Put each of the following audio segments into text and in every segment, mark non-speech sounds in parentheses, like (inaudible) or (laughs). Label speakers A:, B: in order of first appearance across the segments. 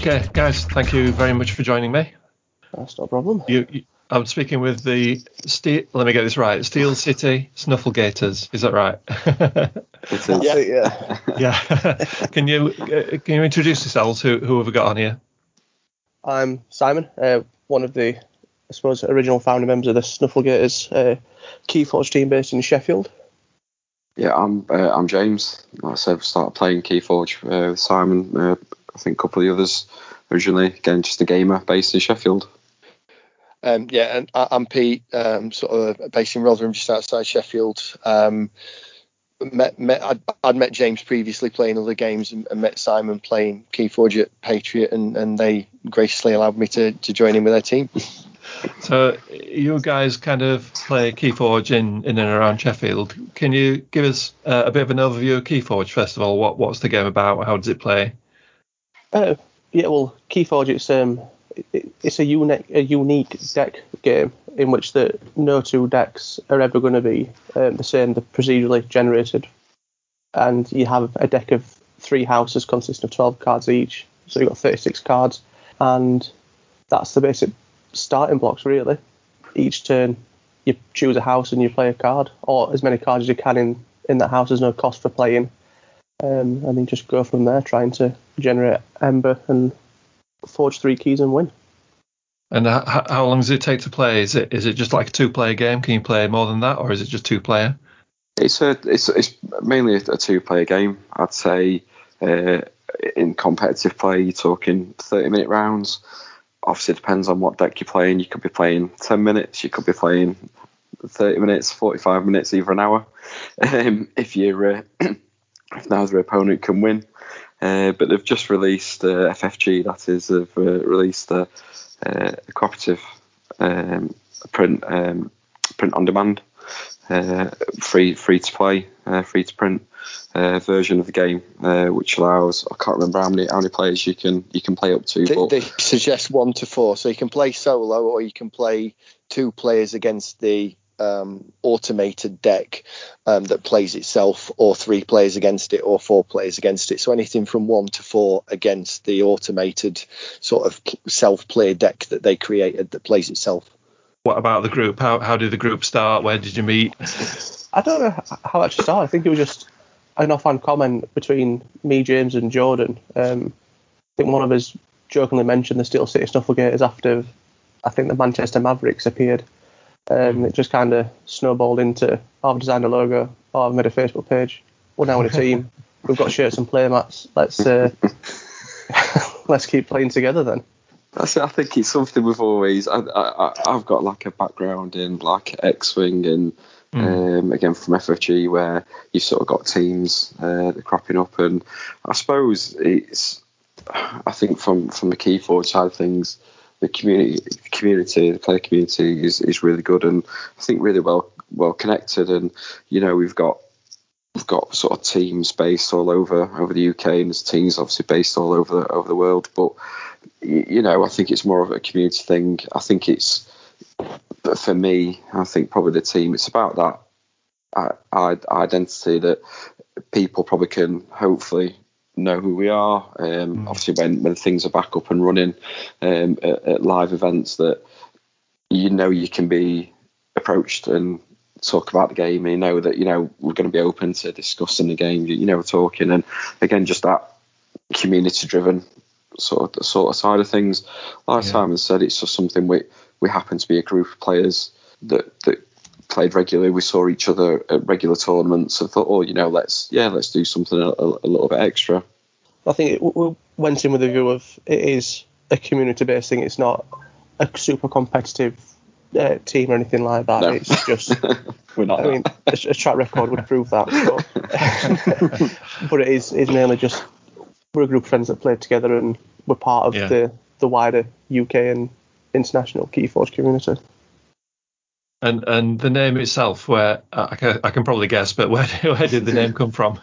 A: Okay, guys, thank you very much for joining me.
B: That's no problem.
A: You, you, I'm speaking with the Steel. Let me get this right. Steel City Snuffle Gators. Is that right? (laughs)
B: It is. Yeah, (laughs) yeah.
A: yeah. (laughs) can you uh, can you introduce yourselves? Who who have we got on here?
B: I'm Simon, uh, one of the, I suppose, original founding members of the Snuffle Gators uh, Keyforge team based in Sheffield.
C: Yeah, I'm uh, I'm James. Like I said, started playing Keyforge uh, with Simon. I think a couple of the others originally. Again, just a gamer based in Sheffield.
D: Um, yeah, and I, am Pete, um, sort of based in Rotherham, just outside Sheffield. Um, met, met I'd, I'd, met James previously playing other games and, and, met Simon playing Keyforge at Patriot, and, and they graciously allowed me to, to join in with their team. (laughs)
A: So you guys kind of play Keyforge in, in and around Sheffield. Can you give us uh, a bit of an overview of Keyforge first of all? What what's the game about? How does it play?
B: Uh, yeah, well, Keyforge it's um it, it's a unique a unique deck game in which the no two decks are ever going to be um, the same. They're procedurally generated, and you have a deck of three houses consisting of twelve cards each. So you've got thirty six cards, and that's the basic starting blocks really. Each turn you choose a house and you play a card, or as many cards as you can in in that house. There's no cost for playing um, and then just go from there, trying to generate Ember and forge three keys and win.
A: And how, how long does it take to play? Is it is it just like a two player game? Can you play more than that, or is it just two player?
C: It's a it's it's mainly a, two player game. I'd say uh, in competitive play, you're talking 30 minute rounds. Obviously, it depends on what deck you're playing. You could be playing 10 minutes. You could be playing 30 minutes, 45 minutes, even an hour. (laughs) Um, if you're uh, (clears throat) if neither opponent can win. Uh, but they've just released uh, FFG, that is, they've uh, released a, uh, a cooperative um, print um, print on demand, uh, free free to play, uh, free to print version of the game, which allows I can't remember how many how many players you can you can play up to.
D: They, but, they suggest one to four, so you can play solo or you can play two players against the um, automated deck um, that plays itself, or three players against it, or four players against it. So anything from one to four against the automated sort of self-play deck that they created that plays itself.
A: What about the group? How how did the group start? Where did you meet? (laughs)
B: I don't know how it started. I think it was just an offhand comment between me, James, and Jordan. Um, I think one of us jokingly mentioned the Steel City Snufflegators after I think the Manchester Mavericks appeared. Um, it just kind of snowballed into oh, I've designed a logo, oh, I've made a Facebook page. We're now in a team. (laughs) We've got shirts and play mats. Let's uh, (laughs) let's keep playing together then.
C: That's I think it's something we've always. I, I, I've got like a background in like X-wing and mm. um, again from FFG where you've sort of got teams uh, cropping up, and I suppose it's. I think from from the Keyforge side of things, the community, the community, the player community is, is really good and I think really well well connected. And you know we've got we've got sort of teams based all over over the UK and there's teams obviously based all over the, over the world. But you know I think it's more of a community thing. I think it's for me. I think probably the team. It's about that uh, identity that people probably can hopefully know who we are. Um, mm. Obviously, when, when things are back up and running um, at, at, live events, that you know you can be approached and talk about the game. And you know that you know we're going to be open to discussing the game. You know, we're talking and again just that community-driven sort of sort of side of things. Like yeah. Simon said, it's just something we we happen to be a group of players that that played regularly. We saw each other at regular tournaments and thought, oh, you know, let's yeah, let's do something a, a little bit extra.
B: I think it, we went in with a view of it is a community-based thing. It's not a super competitive uh, team or anything like that. No. It's just (laughs)
C: we're not.
B: I mean, a, a, track record would prove that, but, (laughs) but it is is mainly just we're a group of friends that played together and we're part of yeah. the the wider UK and international Keyforge community.
A: And and the name itself, where I can, I can probably guess, but where (laughs) where did the name come from?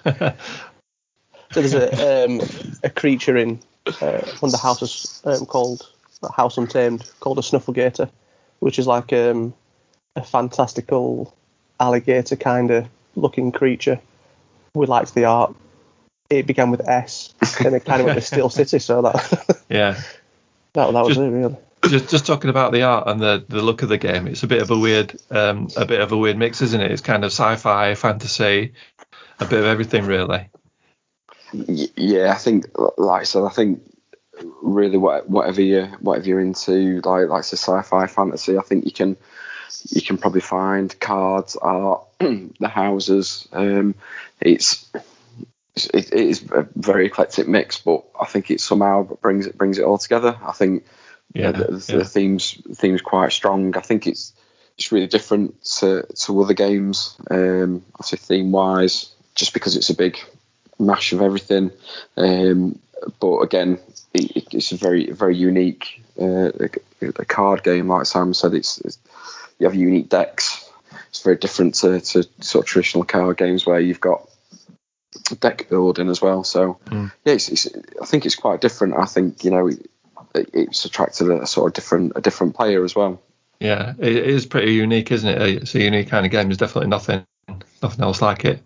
B: So there's a um, a creature in uh, one of the houses um, called House Untamed called a Snufflegator, which is like um, a fantastical alligator kind of looking creature. We liked the art, it began with S, and it kind of went with Steel (laughs) City. So that (laughs)
A: Yeah.
B: that, that was
A: Just-
B: it really.
A: Just just talking about the art and the, the look of the game, it's a bit of a weird um, a bit of a weird mix, isn't it? It's kind of sci-fi, fantasy, a bit of everything really.
C: Yeah, I think, like I said, I think really what, whatever you whatever you're into, like like say sci-fi, fantasy, I think you can you can probably find cards, art, (clears throat) the houses. Um, it's it, it is a very eclectic mix, but I think it somehow brings it brings it all together. I think
A: Yeah,
C: the, the,
A: yeah.
C: the themes themes quite strong. I think it's it's really different to, to other games. Um, obviously theme wise, just because it's a big mash of everything. Um, but again, it, it- it's a very very unique uh, a, a card game. Like Simon said, it's, it's you have unique decks. It's very different to, to sort of traditional card games where you've got deck building as well. So
A: Mm.
C: yeah, it's, it's, I think it's quite different. I think you know it, it's attracted a sort of different a different player as well.
A: Yeah, it it is pretty unique, isn't it? It's a unique kind of game. There's definitely nothing nothing else like it.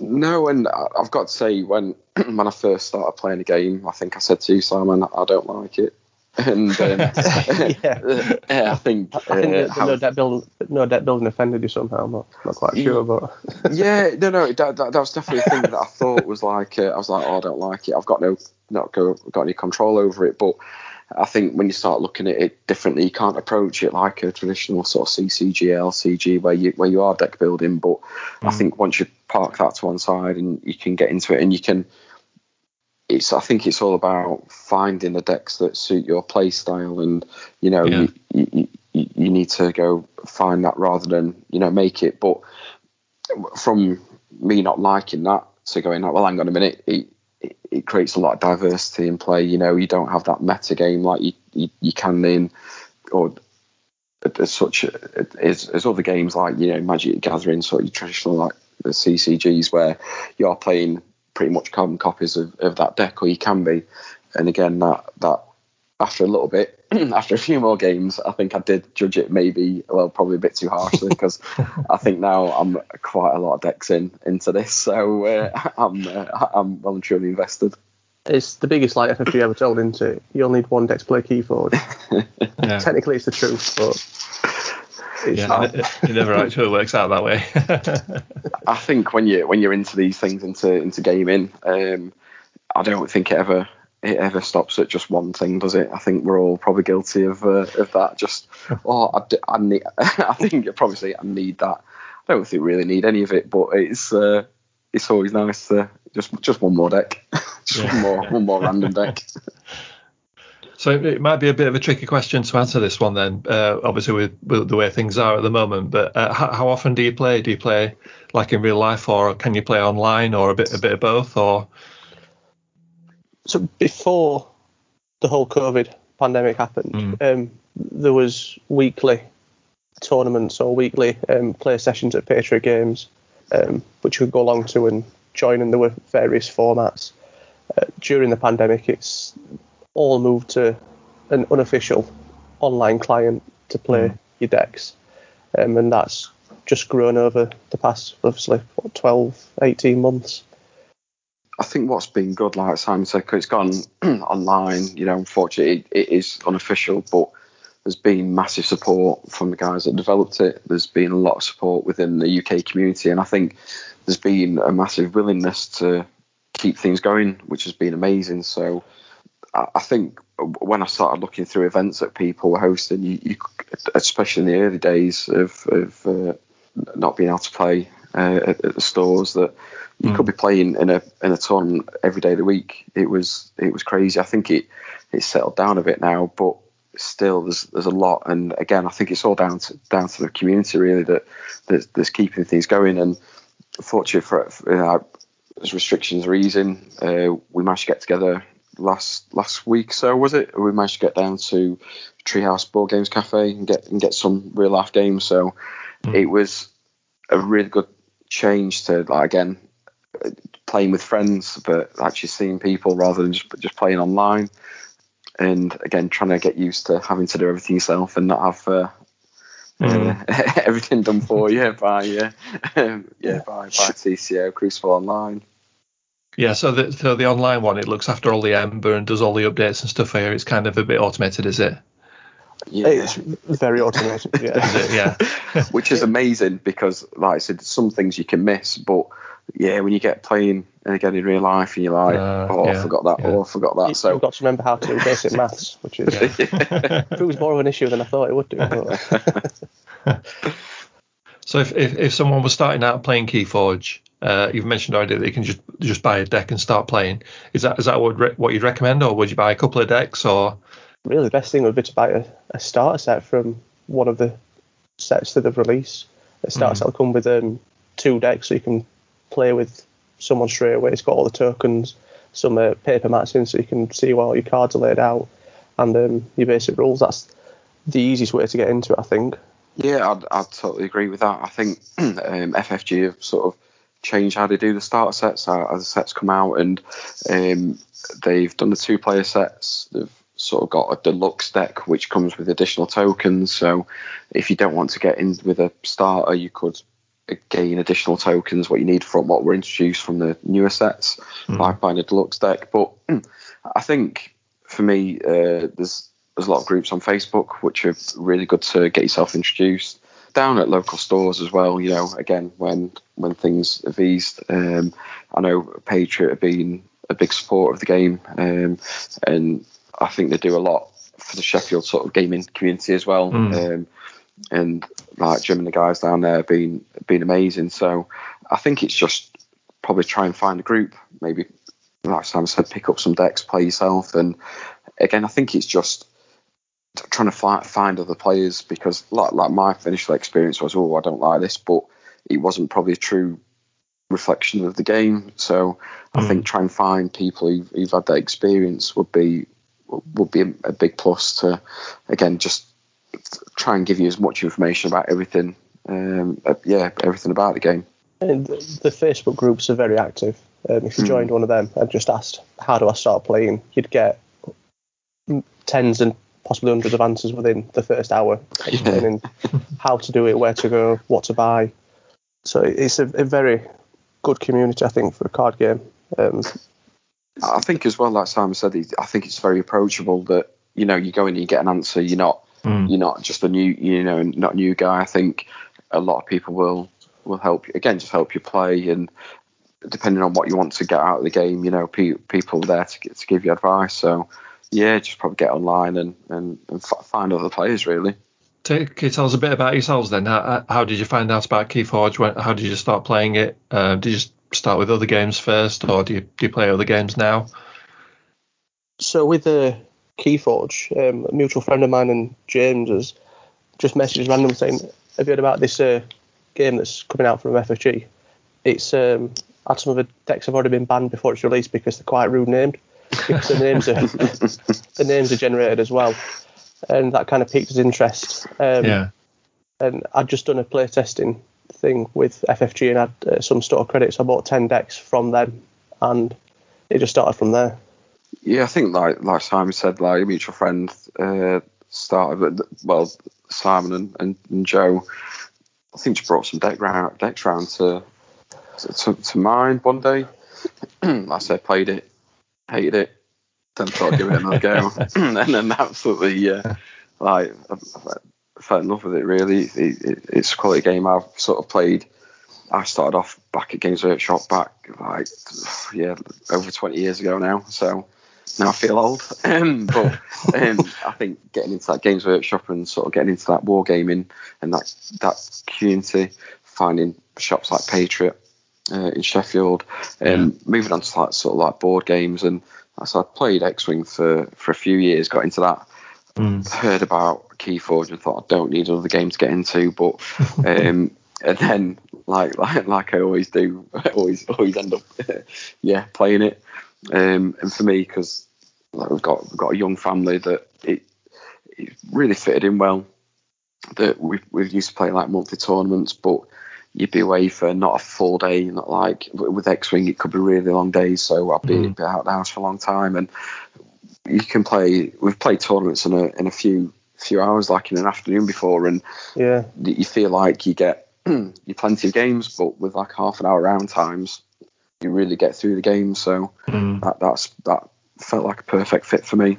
C: No, and I've got to say when (clears throat) when I first started playing a game, I think I said to you, Simon, I don't like it. (laughs) And um, (laughs)
B: Yeah. (laughs)
C: yeah, I think,
B: I think
C: uh,
B: that
C: how-
B: no deck building no deck building offended you somehow. I'm not, not quite sure, but
C: yeah, no, no, that, that, that was definitely a thing that I thought was like, uh, I was like, oh, I don't like it. I've got no, not go, got any control over it. But I think when you start looking at it differently, you can't approach it like a traditional sort of CCG, LCG, where you where you are deck building. But I mm. think once you park that to one side and you can get into it, and you can, it's I think it's all about finding the decks that suit your play style, and you know,
A: Yeah.
C: you, you, you, you need to go find that rather than you know make it. But from me not liking that to going, oh, well, hang on a minute, it, it, it creates a lot of diversity in play. You know, you don't have that meta game like you, you, you can in, or as such as, as other games like, you know, Magic Gathering, sort of traditional like the CCGs where you are playing pretty much carbon copies of, of that deck, or you can be. And again, that, that after a little bit, (clears throat) after a few more games, I think I did judge it maybe, well, probably a bit too harshly because (laughs) I think now I'm quite a lot of decks in into this, so uh, (laughs) I'm uh, I'm well and truly invested.
B: it's the biggest lie FFG ever told into. You only need one deck to play Keyforge. (laughs)
A: Yeah,
B: Technically, it's the truth, but
A: yeah. It, it never actually works out that way.
C: I think when you when you're into these things into into gaming, um, I don't think it ever it ever stops at just one thing, does it? I think we're all probably guilty of uh, of that. Just (laughs) oh, I, d- I need. (laughs) I think you probably say I need that. I don't think really need any of it, but it's uh, it's always nice to just just one more deck, (laughs) just
A: Yeah.
C: one more one more random deck.
A: So it might be a bit of a tricky question to answer this one then, uh, obviously with, with the way things are at the moment. But uh, how, how often do you play? Do you play like in real life, or can you play online, or a bit a bit of both? Or
B: So before the whole COVID pandemic happened,
A: Mm.
B: um, there was weekly tournaments or weekly um, play sessions at Patriot Games, um, which you could go along to and join, and there were various formats. Uh, during the pandemic, it's all moved to an unofficial online client to play your decks, um, and that's just grown over the past, obviously, what, 12, 18 months.
C: I think what's been good, like Simon said, it's gone (clears throat) online. You know, unfortunately, it, it is unofficial, but there's been massive support from the guys that developed it. There's been a lot of support within the UK community, and I think there's been a massive willingness to keep things going, which has been amazing. So I, I think when I started looking through events that people were hosting, you, you especially in the early days of, of uh, not being able to play uh, at, at the stores, that you could be playing in a in a tournament every day of the week. It was it was crazy. I think it it's settled down a bit now, but still there's there's a lot. And again, I think it's all down to down to the community really that that's, that's keeping things going. And fortunately for, for you know, as restrictions are easing, uh, we managed to get together last last week. So was it? We managed to get down to Treehouse Board Games Cafe and get and get some real life games. So it was a really good change to like again playing with friends, but actually seeing people rather than just just playing online. And again, trying to get used to having to do everything yourself and not have uh, uh, (laughs) everything done for you by uh, um, (laughs) yeah by by TCO Crucible Online.
A: Yeah, so the so the online one it looks after all the Ember and does all the updates and stuff here. It's kind of a bit automated, is it?
C: Yeah.
B: It's very automated. (laughs) Yeah.
A: Yeah. (laughs)
C: which is amazing because, like I said, some things you can miss, but yeah, when you get playing and again in real life, and you're like,
A: Uh,
C: oh,
A: yeah,
C: I forgot that,
A: yeah.
C: oh, I forgot that.
B: You-
C: So
B: You've got to remember how to do (laughs) basic maths, which is it was more of an issue than I thought it would do.
A: So if, if, if someone was starting out playing Keyforge, uh, you've mentioned already that you can just just buy a deck and start playing. Is that is that what re- what you'd recommend, or would you buy a couple of decks, or
B: really, the best thing would be to buy a, a starter set from one of the sets that they've released. A starter set will come with um, two decks, so you can play with someone straight away. It's got all the tokens, some uh, paper mats in, so you can see where all your cards are laid out, and um, your basic rules. That's the easiest way to get into it, I think.
C: Yeah, I'd, I'd totally agree with that. I think (clears throat) um, FFG have sort of changed how they do the starter sets uh, as the sets come out, and um, they've done the two player sets. They've sort of got a deluxe deck which comes with additional tokens. So if you don't want to get in with a starter, you could gain additional tokens what you need from what were introduced from the newer sets by buying a deluxe deck. But mm, I think for me, uh, there's there's a lot of groups on Facebook which are really good to get yourself introduced. Down at local stores as well, you know. Again, when when things have eased, um, I know Patriot have been a big supporter of the game, um, and I think they do a lot for the Sheffield sort of gaming community as well. Um, and like Jim and the guys down there have been been amazing. So I think it's just probably try and find a group, maybe like Sam said, pick up some decks, play yourself, and again, I think it's just trying to fi- find other players because like like my initial experience was, oh, I don't like this, but it wasn't probably a true reflection of the game. So I think try and find people who've, who've had that experience would be would be a, a big plus to again just try and give you as much information about everything. Um, uh, yeah, everything about the game.
B: And the, Facebook groups are very active. Um, if you joined one of them and just asked, "How do I start playing?" you'd get tens and possibly hundreds of answers within the first hour, explaining (laughs) how to do it, where to go, what to buy. So it's a, a very good community, I think, for a card game. Um,
C: I think as well, like Simon said, I think it's very approachable that you know you go in and you get an answer. You're not you're not just a new you know not a new guy. I think a lot of people will will help you again, just help you play and depending on what you want to get out of the game, you know, pe- people are there to, get, to give you advice. So yeah, just probably get online and and, and f- find other players really.
A: Can you tell us a bit about yourselves then? How, how did you find out about Keyforge? When, how did you start playing it? Uh, did you just start with other games first, or do you do you play other games now?
B: so with the Keyforge, um, a mutual friend of mine and James has just messaged randomly saying, "Have you heard about this uh, game that's coming out from FFG? It's um, had some of the decks have already been banned before it's released because they're quite rude named. Because the names are (laughs) the names are generated as well, and that kind of piqued his interest. Um,
A: Yeah.
B: and I'd just done a playtesting thing with FFG and had uh, some store credits. I bought ten decks from them, and it just started from there.
C: Yeah, I think like like Simon said, like a mutual friend uh, started. Well, Simon and, and, and Joe, I think she brought some deck round, decks round to, to to to mine one day. (clears throat) like I said, played it, hated it, then thought I'd give it another go, (laughs) (clears throat) and then absolutely uh, like I, I fell in love with it. Really, it, it, it's a quality game I've sort of played. I started off back at Games Workshop back like yeah over 20 years ago now. So now I feel old. (laughs) Um, but um, I think getting into that Games Workshop and sort of getting into that wargaming and that that community, finding shops like Patriot uh, in Sheffield, um, moving on to like sort of like board games and so I played X-wing for for a few years, got into that. Heard about Keyforge and thought I don't need another game to get into, but um, (laughs) and then like like like I always do, I (laughs) always always end up (laughs) yeah playing it. Um, and for me, because like, we've got we've got a young family that it it really fitted in well. That we we used to play like monthly tournaments, but you'd be away for not a full day, not like with X-wing it could be really long days. So I'd be, be out of the house for a long time, and you can play. We've played tournaments in a in a few few hours, like in an afternoon before, and
B: Yeah,
C: you feel like you get (clears throat) you plenty of games, but with like half an hour round times, you really get through the game. So
A: Mm.
C: that that's that felt like a perfect fit for me.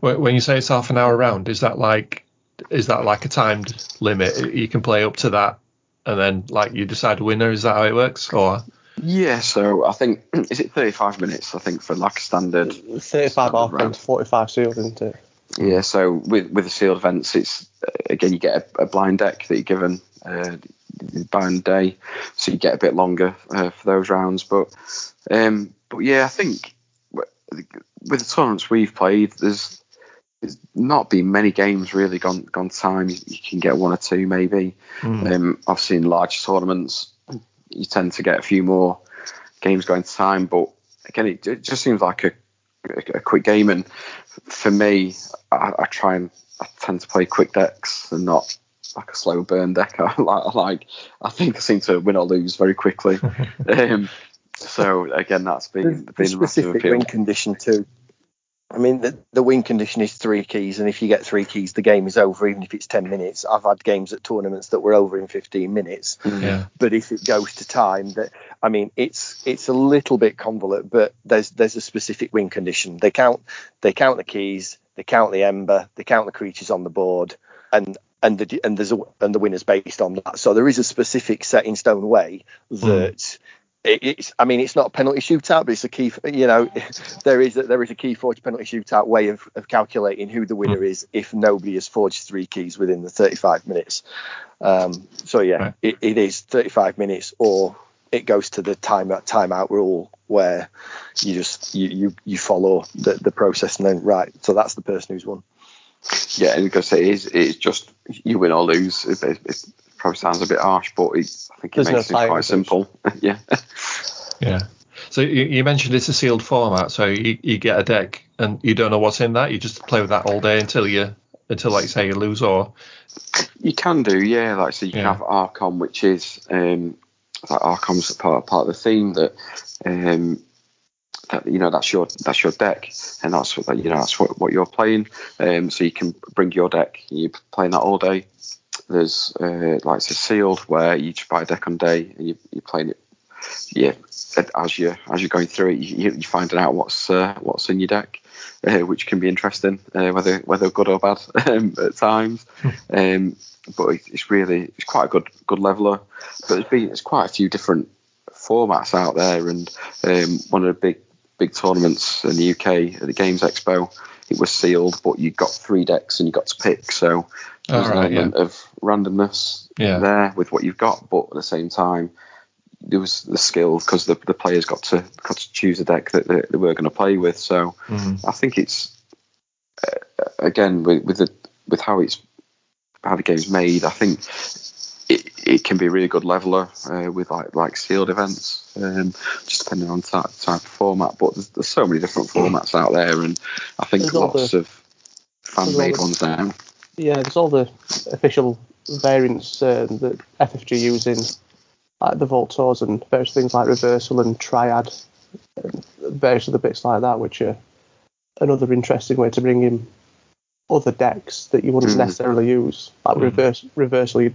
A: When when you say it's half an hour round, is that like is that like a timed limit? You can play up to that, and then like you decide a winner. Is that how it works? Or
C: Yeah, so I think (clears throat) is it 35 minutes? I think for like a standard.
B: 35
C: Standard
B: offense,
C: round.
B: 45 sealed, isn't it?
C: Yeah, so with with the sealed events, it's again you get a, a blind deck that you're given uh, blind day, so you get a bit longer uh, for those rounds. But um, but yeah, I think with the tournaments we've played, there's there's not been many games really gone gone time. You, you can get one or two maybe.
A: Mm.
C: Um, obviously in large tournaments, you tend to get a few more games going to time. But again, it, it just seems like a, a, a quick game. And for me, I, I try and I tend to play quick decks and not like a slow burn deck. (laughs) I like, I like I think I seem to win or lose very quickly. (laughs) um, so again, that's been
D: the,
C: been
D: the
C: a massive
D: specific
C: appeal.
D: win condition too. I mean, the, the win condition is three keys, and if you get three keys, the game is over, even if it's 10 minutes. I've had games at tournaments that were over in 15 minutes, mm.
A: yeah,
D: but if it goes to time, that I mean, it's it's a little bit convoluted, but there's there's a specific win condition. They count they count the keys, they count the ember, they count the creatures on the board, and and the and there's a and the winners based on that. So there is a specific set in stone way mm. that. It, it's, I mean, it's not a penalty shootout, but it's a key. You know, (laughs) there is a, there is a key forged penalty shootout way of, of calculating who the winner is if nobody has forged three keys within the 35 minutes. Um, so yeah,
A: Right.
D: it, it is 35 minutes, or it goes to the time timeout rule where you just you you, you follow the, the process and then right. So that's the person who's won.
C: Yeah, and because it is, it's just you win or lose. Probably sounds a bit harsh, but it, I think it
B: There's no
C: makes it quite simple. (laughs) yeah.
A: yeah. So you, you mentioned it's a sealed format, so you, you get a deck and you don't know what's in that. You just play with that all day until you until like say you lose or
C: You can do, yeah. Like so, you can have Archon, which is um, like Archon's part part of the theme that um, that you know that's your that's your deck, and that's what you know that's what, what you're playing. Um, so you can bring your deck, you're playing that all day. There's uh, like it's a sealed where you just buy a deck on day and you, you're playing it. Yeah, as you as you're going through it, you, you're finding out what's uh, what's in your deck, uh, which can be interesting, uh, whether whether good or bad (laughs) um, at times. Um, but it's really it's quite a good good leveler. But there's been there's quite a few different formats out there, and um, one of the big big tournaments in the UK at the Games Expo, it was sealed, but you got three decks and you got to pick. So there's an
A: Alright, yeah.
C: element of randomness
A: Yeah.
C: there with what you've got, but at the same time. There was the skill because the, the players got to got to choose a deck that they, they were going to play with. So
A: mm,
C: I think it's uh, again with with the with how it's how the game's made. I think it, it can be a really good leveler uh, with like like sealed events, um, just depending on type, type of format. But there's, there's so many different formats out there, and I think
B: There's
C: lots
B: the-
C: of fan made ones now.
B: Yeah, there's all the official variants um, that FFG using, like the Vault Tours and various things like Reversal and Triad, and various other bits like that, which are another interesting way to bring in other decks that you wouldn't
C: Mm.
B: necessarily use. Like
A: Mm.
B: reverse Reversal, you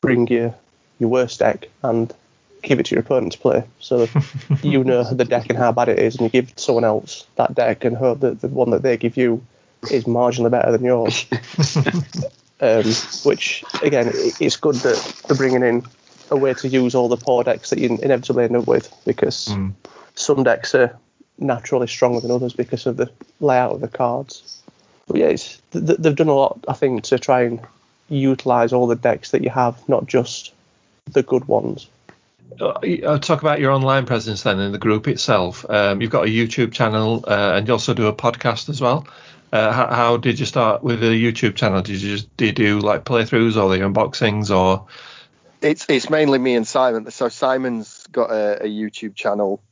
B: bring your your worst deck and give it to your opponent to play, so (laughs) you know the deck and how bad it is, and you give someone else that deck and hope that the one that they give you is marginally better than yours. (laughs) um, which again, it's good that they're bringing in a way to use all the poor decks that you inevitably end up with, because
A: mm.
B: some decks are naturally stronger than others because of the layout of the cards. But yeah, it's, th- th- they've done a lot, I think, to try and utilize all the decks that you have, not just the good ones.
A: Uh, I'll talk about your online presence then in the group itself. Um, you've got a YouTube channel uh, and you also do a podcast as well. Uh, how, how did you start with the YouTube channel? Did you just did you do like playthroughs or the unboxings or?
D: It's it's mainly me and Simon. So Simon's got a, a YouTube channel,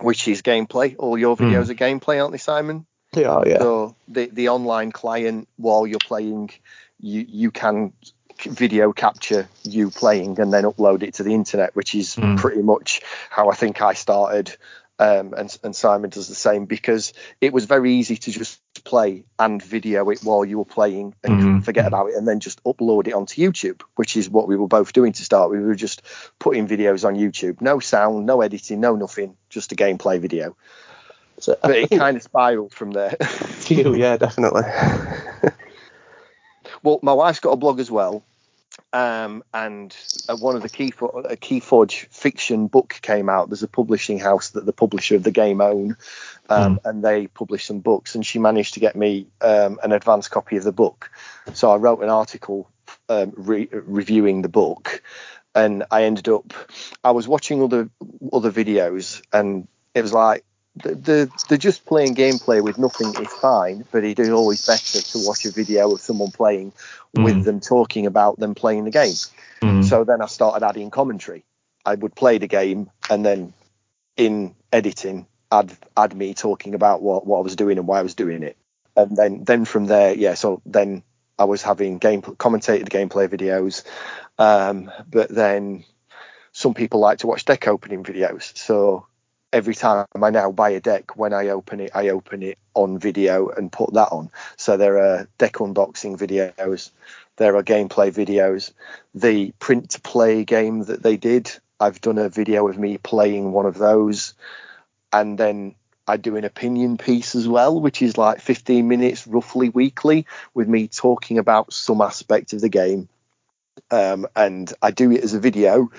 D: which is gameplay. All your videos are gameplay, aren't they, Simon?
B: They are, yeah.
D: So the the online client, while you're playing, you you can video capture you playing and then upload it to the internet, which is
A: Mm.
D: pretty much how I think I started. Um, and and Simon does the same because it was very easy to just play and video it while you were playing and
A: Mhm.
D: forget about it and then just upload it onto YouTube, which is what we were both doing to start. We were just putting videos on YouTube, no sound, no editing, no nothing, just a gameplay video.
B: So
D: But it (laughs) kind of spiraled from there. (laughs)
B: you, yeah, definitely. (laughs)
D: Well, my wife's got a blog as well, um, and uh, one of the Key a Keyforge fiction book came out. There's a publishing house that the publisher of the game own, um, and they published some books. And she managed to get me um, an advance copy of the book. So I wrote an article um, re- reviewing the book, and I ended up I was watching other other videos, and it was like the, the the just playing gameplay with nothing is fine, but it is always better to watch a video of someone playing with
A: Mm.
D: them talking about them playing the game.
A: Mm.
D: So then I started adding commentary. I would play the game and then in editing add me talking about what, what I was doing and why I was doing it. And then then from there, yeah, so then I was having game commentated gameplay videos. Um, but then some people like to watch deck opening videos. So every time I now buy a deck, when I open it, I open it on video and put that on. So there are deck unboxing videos, there are gameplay videos. The print to play game that they did, I've done a video of me playing one of those. And then I do an opinion piece as well, which is like 15 minutes roughly weekly with me talking about some aspect of the game. Um, and I do it as a video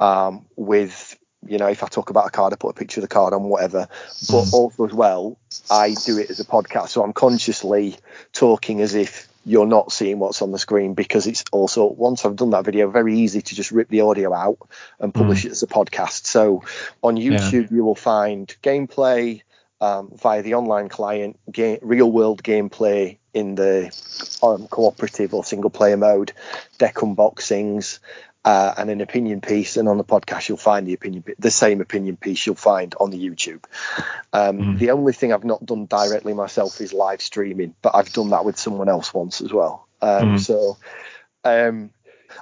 D: um, with you know, if I talk about a card, I put a picture of the card on whatever. But also as well, I do it as a podcast, so I'm consciously talking as if you're not seeing what's on the screen because it's also once I've done that video, very easy to just rip the audio out and publish it as a podcast. So on YouTube, you will find gameplay um, via the online client, game, real world gameplay in the um, cooperative or single player mode, deck unboxings, uh, and an opinion piece. And on the podcast, you'll find the opinion, the same opinion piece you'll find on the YouTube. Um,
A: Mm.
D: The only thing I've not done directly myself is live streaming, but I've done that with someone else once as well. Um,
A: Mm.
D: So um,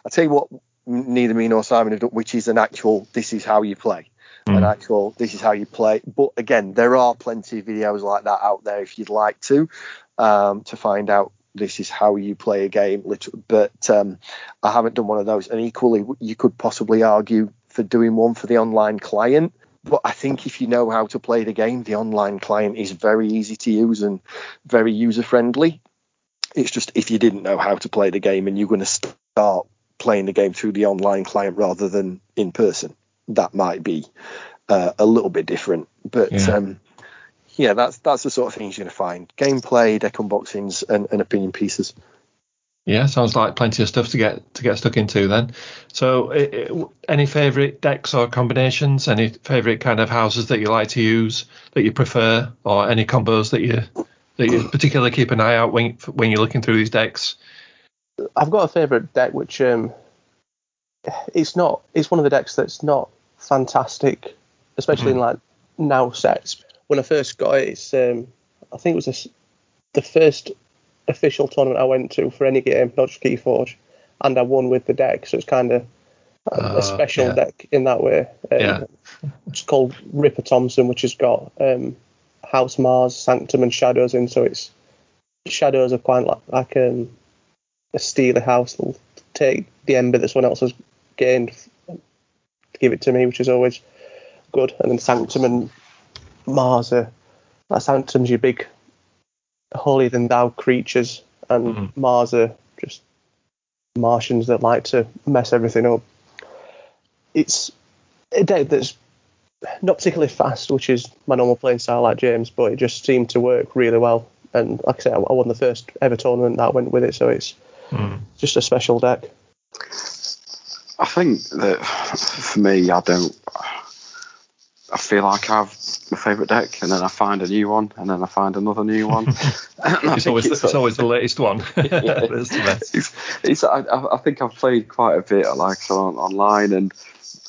D: I'll tell you what, neither me nor Simon have done, which is an actual, this is how you play. An
A: Mm.
D: actual, this is how you play. But again, there are plenty of videos like that out there if you'd like to, um, to find out this is how you play a game. But um, I haven't done one of those. And equally, you could possibly argue for doing one for the online client. But I think if you know how to play the game, the online client is very easy to use and very user friendly. It's just if you didn't know how to play the game and you're going to start playing the game through the online client rather than in person, that might be uh, a little bit different. But
A: Yeah.
D: um, yeah, that's that's the sort of things you're going to find: gameplay, deck unboxings, and, and opinion pieces.
A: Yeah, sounds like plenty of stuff to get to get stuck into then. So, i i any favourite decks or combinations? Any favourite kind of houses that you like to use that you prefer, or any combos that you that you particularly keep an eye out when when you're looking through these decks?
B: I've got a favourite deck which um, it's not. It's one of the decks that's not fantastic, especially in like now sets. When I first got it, it's um, I think it was this, the first official tournament I went to for any game, not just Keyforge, and I won with the deck. So it's kind of a,
A: Uh,
B: a special
A: yeah.
B: deck in that way. Um,
A: Yeah.
B: It's called Ripper Thompson, which has got um, House Mars, Sanctum, and Shadows in. So it's Shadows are quite like, like um, a steely house. They'll take the ember that someone else has gained, to give it to me, which is always good. And then Sanctum and Mars are like Sanctum's your big holier than thou creatures, and
A: Mhm.
B: Mars are just Martians that like to mess everything up. It's a deck that's not particularly fast, which is my normal playing style like James, but it just seemed to work really well. And like I said, I I won the first ever tournament that went with it, so it's
A: Mm.
B: just a special deck.
C: I think that for me, I don't. I feel like I have my favourite deck, and then I find a new one, and then I find another new one. (laughs)
A: It's always
C: it's
A: it's always the latest one. (laughs) (laughs)
C: Yeah.
A: The best.
C: it's, it's I, I I think I've played quite a bit like on, online and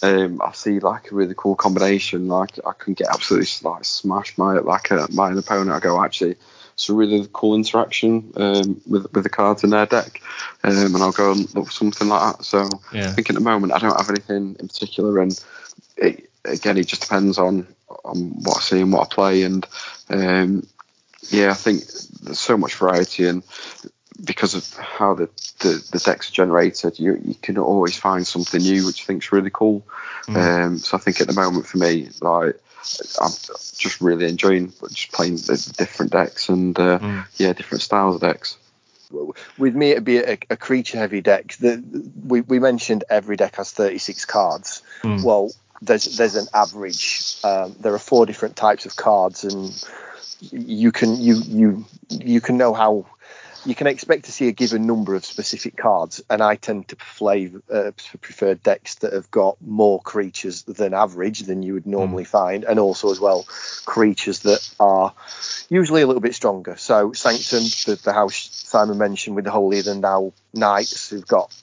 C: um, I see like a really cool combination like I can get absolutely like smash my like a, my opponent I go actually it's a really cool interaction um, with with the cards in their deck um, and I'll go and look for something like that so
A: Yeah.
C: I think at the moment I don't have anything in particular and it, again it just depends on on what I see and what I play and um, Yeah, I think there's so much variety, and because of how the, the, the decks are generated, you you can always find something new, which I think's really cool. Mm. Um, so I think at the moment for me, like I'm just really enjoying just playing the different decks and uh, mm. yeah, different styles of decks.
D: With me, it'd be a, a creature heavy deck. The, we, we mentioned every deck has 36 cards. Mm. Well, there's there's an average. Um, there are four different types of cards, and you can you you you can know how you can expect to see a given number of specific cards, and I tend to play uh, prefer decks that have got more creatures than average than you would normally mm. find, and also as well creatures that are usually a little bit stronger. So Sanctum, the, the house Simon mentioned with the Holier Than Thou Knights, who've got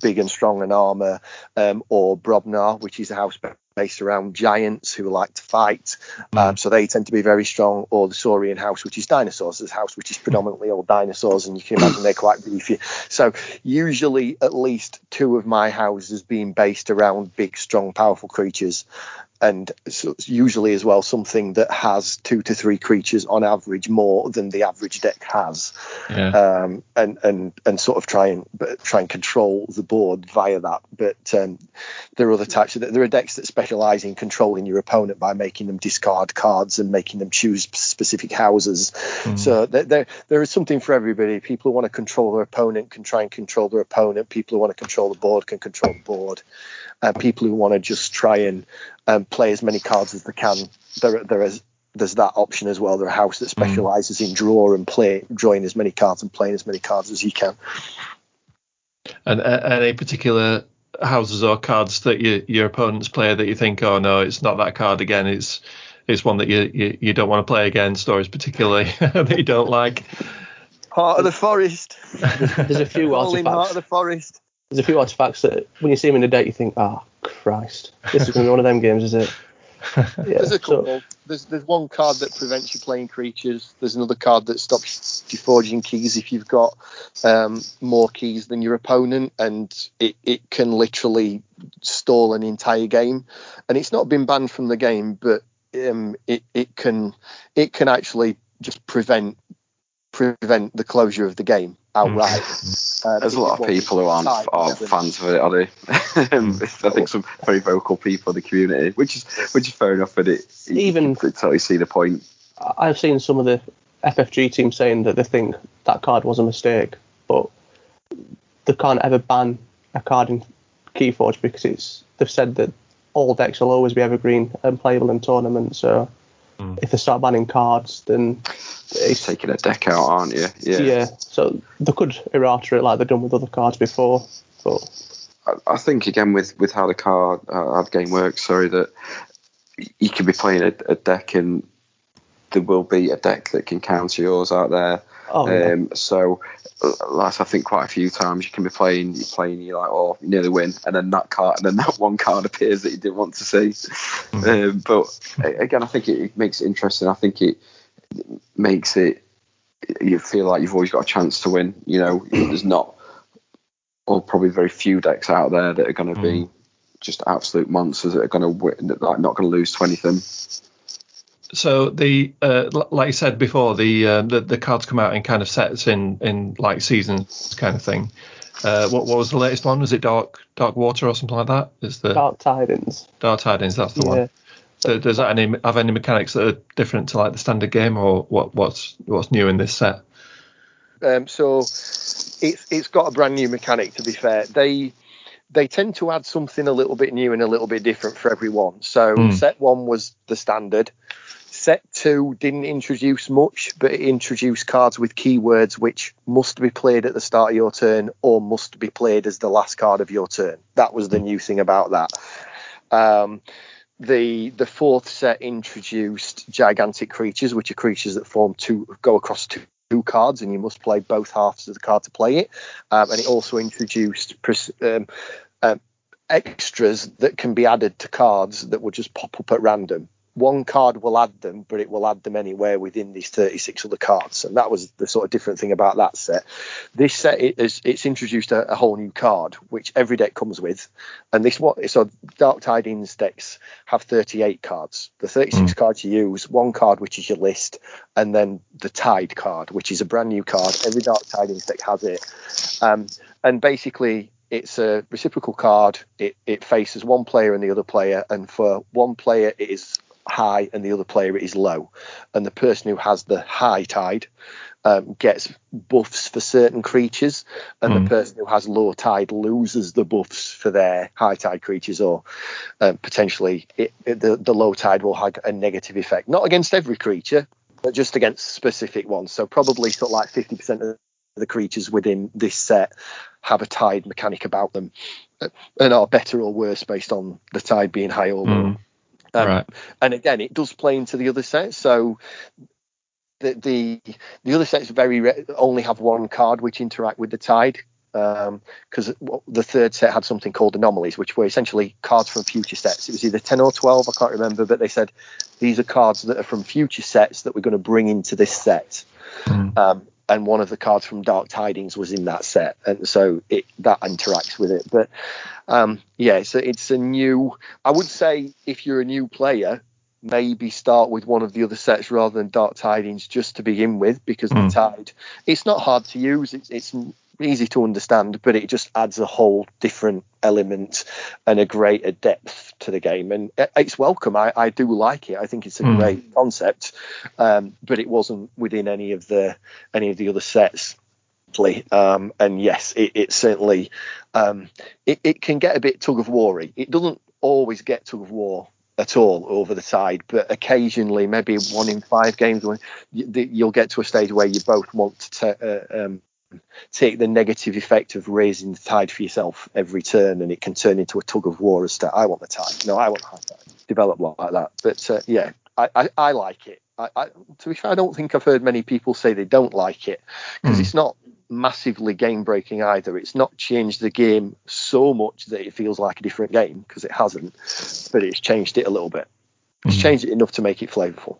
D: big and strong and armor, um, or Brobnar, which is a house based around giants who like to fight. Mm. Um, so they tend to be very strong. Or the Saurian house, which is dinosaurs, this house which is predominantly all dinosaurs, and you can imagine they're quite beefy. So usually at least two of my houses being based around big, strong, powerful creatures and so usually as well something that has two to three creatures on average more than the average deck has, yeah. um, and and and sort of try and try and control the board via that. But um, there are other types there are decks that specialize in controlling your opponent by making them discard cards and making them choose specific houses. Mm. So there, there there is something for everybody. People who want to control their opponent can try and control their opponent. People who want to control the board can control the board uh, people who want to just try and um, play as many cards as they can. There, there is there's that option as well. There's a house that mm. specialises mm. in draw and play, drawing as many cards and playing as many cards as you can.
A: And uh, any particular houses or cards that you, your opponents play that you think, oh no, it's not that card again. It's it's one that you you, you don't want to play against, or is particularly (laughs) that you don't like.
D: Heart of the forest.
B: There's a few artifacts.
D: Heart of the forest
B: there's a few artifacts that when you see them in the deck, you think, oh, Christ, this is going to be one of them games, is it?
D: Yeah, (laughs) there's a couple. So, there's there's one card that prevents you playing creatures. There's another card that stops you forging keys if you've got um, more keys than your opponent, and it, it can literally stall an entire game. And it's not been banned from the game, but um, it it can it can actually just prevent prevent the closure of the game outright. (laughs)
C: Uh, There's a lot of people who aren't, aren't fans of it, are they? (laughs) I think some very vocal people in the community, which is which is fair enough. But it even you totally see the point.
B: I've seen some of the FFG team saying that they think that card was a mistake, but they can't ever ban a card in Keyforge because it's they've said that all decks will always be evergreen and playable in tournaments. So mm. if they start banning cards, then
C: it's taking a deck out, aren't you?
B: Yeah. Yeah. So they could errata it like they've done with other cards before, but
C: I, I think again with with how the card uh, how the game works, sorry that you could be playing a, a, deck and there will be a deck that can counter yours out there. Oh, um, So, like I think quite a few times you can be playing, you're playing, you're like, oh, you nearly win, and then that card, and then (laughs) that one card appears that you didn't want to see. Mm-hmm. Um, but again, I think it, it, makes it interesting. I think it makes it you feel like you've always got a chance to win. You know, (clears throat) there's not, or probably very few decks out there that are going to mm. be just absolute monsters that are going to win, like not going to lose to anything.
A: So the uh, like you said before, the, uh, the, the cards come out in kind of sets in in like seasons kind of thing. Uh, what, what was the latest one? Was it Dark Dark Water or something like that? Is the
B: Dark Tidings?
A: Dark Tidings, that's the yeah. one. Does that any have any mechanics that are different to like the standard game, or what what's what's new in this set?
D: Um, so it's it's got a brand new mechanic. To be fair, they they tend to add something a little bit new and a little bit different for everyone. So mm. set one was the standard. Set two didn't introduce much, but it introduced cards with keywords which must be played at the start of your turn or must be played as the last card of your turn. That was the new thing about that. Um, the the fourth set introduced gigantic creatures, which are creatures that form two go across two, two cards, and you must play both halves of the card to play it. Um, and it also introduced um, um, extras that can be added to cards that will just pop up at random. One card will add them, but it will add them anywhere within these 36 other cards. And that was the sort of different thing about that set. This set it is it's introduced a, a whole new card, which every deck comes with. And this what so Dark Tidings decks have 38 cards. The 36 mm. cards you use, one card which is your list, and then the Tide card, which is a brand new card. Every Dark Tidings deck has it. Um, and basically it's a reciprocal card. It, it faces one player and the other player, and for one player it is high and the other player is low. And the person who has the high tide um, gets buffs for certain creatures, and mm. the person who has low tide loses the buffs for their high tide creatures, or um, potentially it, it, the, the low tide will have a negative effect. Not against every creature, but just against specific ones. So probably sort of like 50% of the creatures within this set have a tide mechanic about them and are better or worse based on the tide being high or low. Mm. Um, right. And again, it does play into the other sets. So the the, the other sets very re- only have one card which interact with the tide because um, the third set had something called anomalies, which were essentially cards from future sets. It was either 10 or 12, I can't remember, but they said these are cards that are from future sets that we're going to bring into this set. Mm. Um, and one of the cards from Dark Tidings was in that set, and so it that interacts with it. But um, yeah, so it's a new. I would say if you're a new player, maybe start with one of the other sets rather than Dark Tidings just to begin with, because mm. the Tide. It's not hard to use. It's it's easy to understand, but it just adds a whole different element and a greater depth to the game. And it's welcome. I, I do like it. I think it's a mm. great concept, um, but it wasn't within any of the any of the other sets. Um, and yes, it, it certainly um, it, it can get a bit tug of wary. It doesn't always get tug of war at all over the side, but occasionally, maybe one in five games, you'll get to a stage where you both want to uh, um, take the negative effect of raising the tide for yourself every turn, and it can turn into a tug of war as to I want the tide. No, I want the tide. Develop like that. But uh, yeah, I, I, I, like it. I, I, to be fair, I don't think I've heard many people say they don't like it because mm. it's not massively game breaking either. It's not changed the game so much that it feels like a different game because it hasn't, but it's changed it a little bit. It's mm. changed it enough to make it flavorful.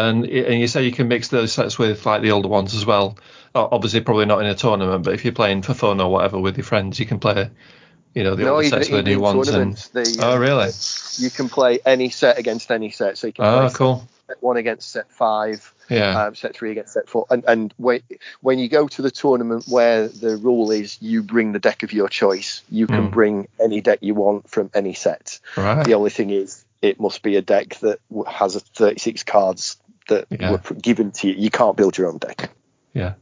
A: And, and you say you can mix those sets with like the older ones as well. Obviously, probably not in a tournament, but if you're playing for fun or whatever with your friends, you can play, you know, the no, older sets with the new ones. And, the, oh, really?
D: You can play any set against any set. So you can
A: oh, cool.
D: Set one against set five,
A: yeah.
D: Um, set three against set four. And, and when, when you go to the tournament where the rule is you bring the deck of your choice, you can mm. bring any deck you want from any set.
A: Right.
D: The only thing is it must be a deck that has a 36 cards that yeah. were given to you. You can't build your own deck.
A: Yeah,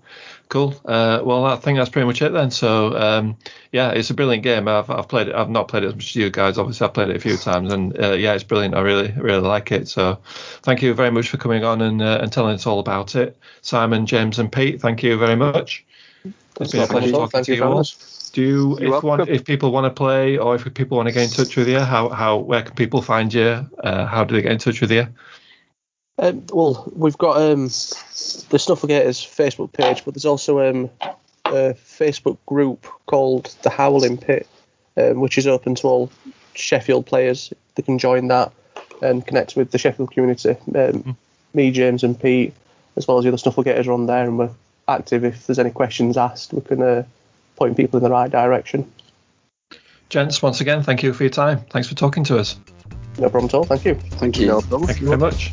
A: cool. Uh, well, I think that's pretty much it then. So, um, yeah, it's a brilliant game. I've, I've played it. I've not played it as much as you guys. Obviously, I've played it a few times, and uh, yeah, it's brilliant. I really, really like it. So, thank you very much for coming on and, uh, and telling us all about it, Simon, James, and Pete. Thank you very much.
B: It's been a pleasure talking thank to you all.
A: Do you, if, one, if people want to play or if people want to get in touch with you, how, how where can people find you? Uh, how do they get in touch with you?
B: Um, well, we've got um, the Snufflegators Facebook page, but there's also um, a Facebook group called the Howling Pit, um, which is open to all Sheffield players. They can join that and connect with the Sheffield community. Um, mm. Me, James, and Pete, as well as the other Snufflegators, are on there, and we're active. If there's any questions asked, we can uh, point people in the right direction.
A: Gents, once again, thank you for your time. Thanks for talking to us.
B: No problem at all. Thank you.
C: Thank you. No
A: problem. Thank you very much.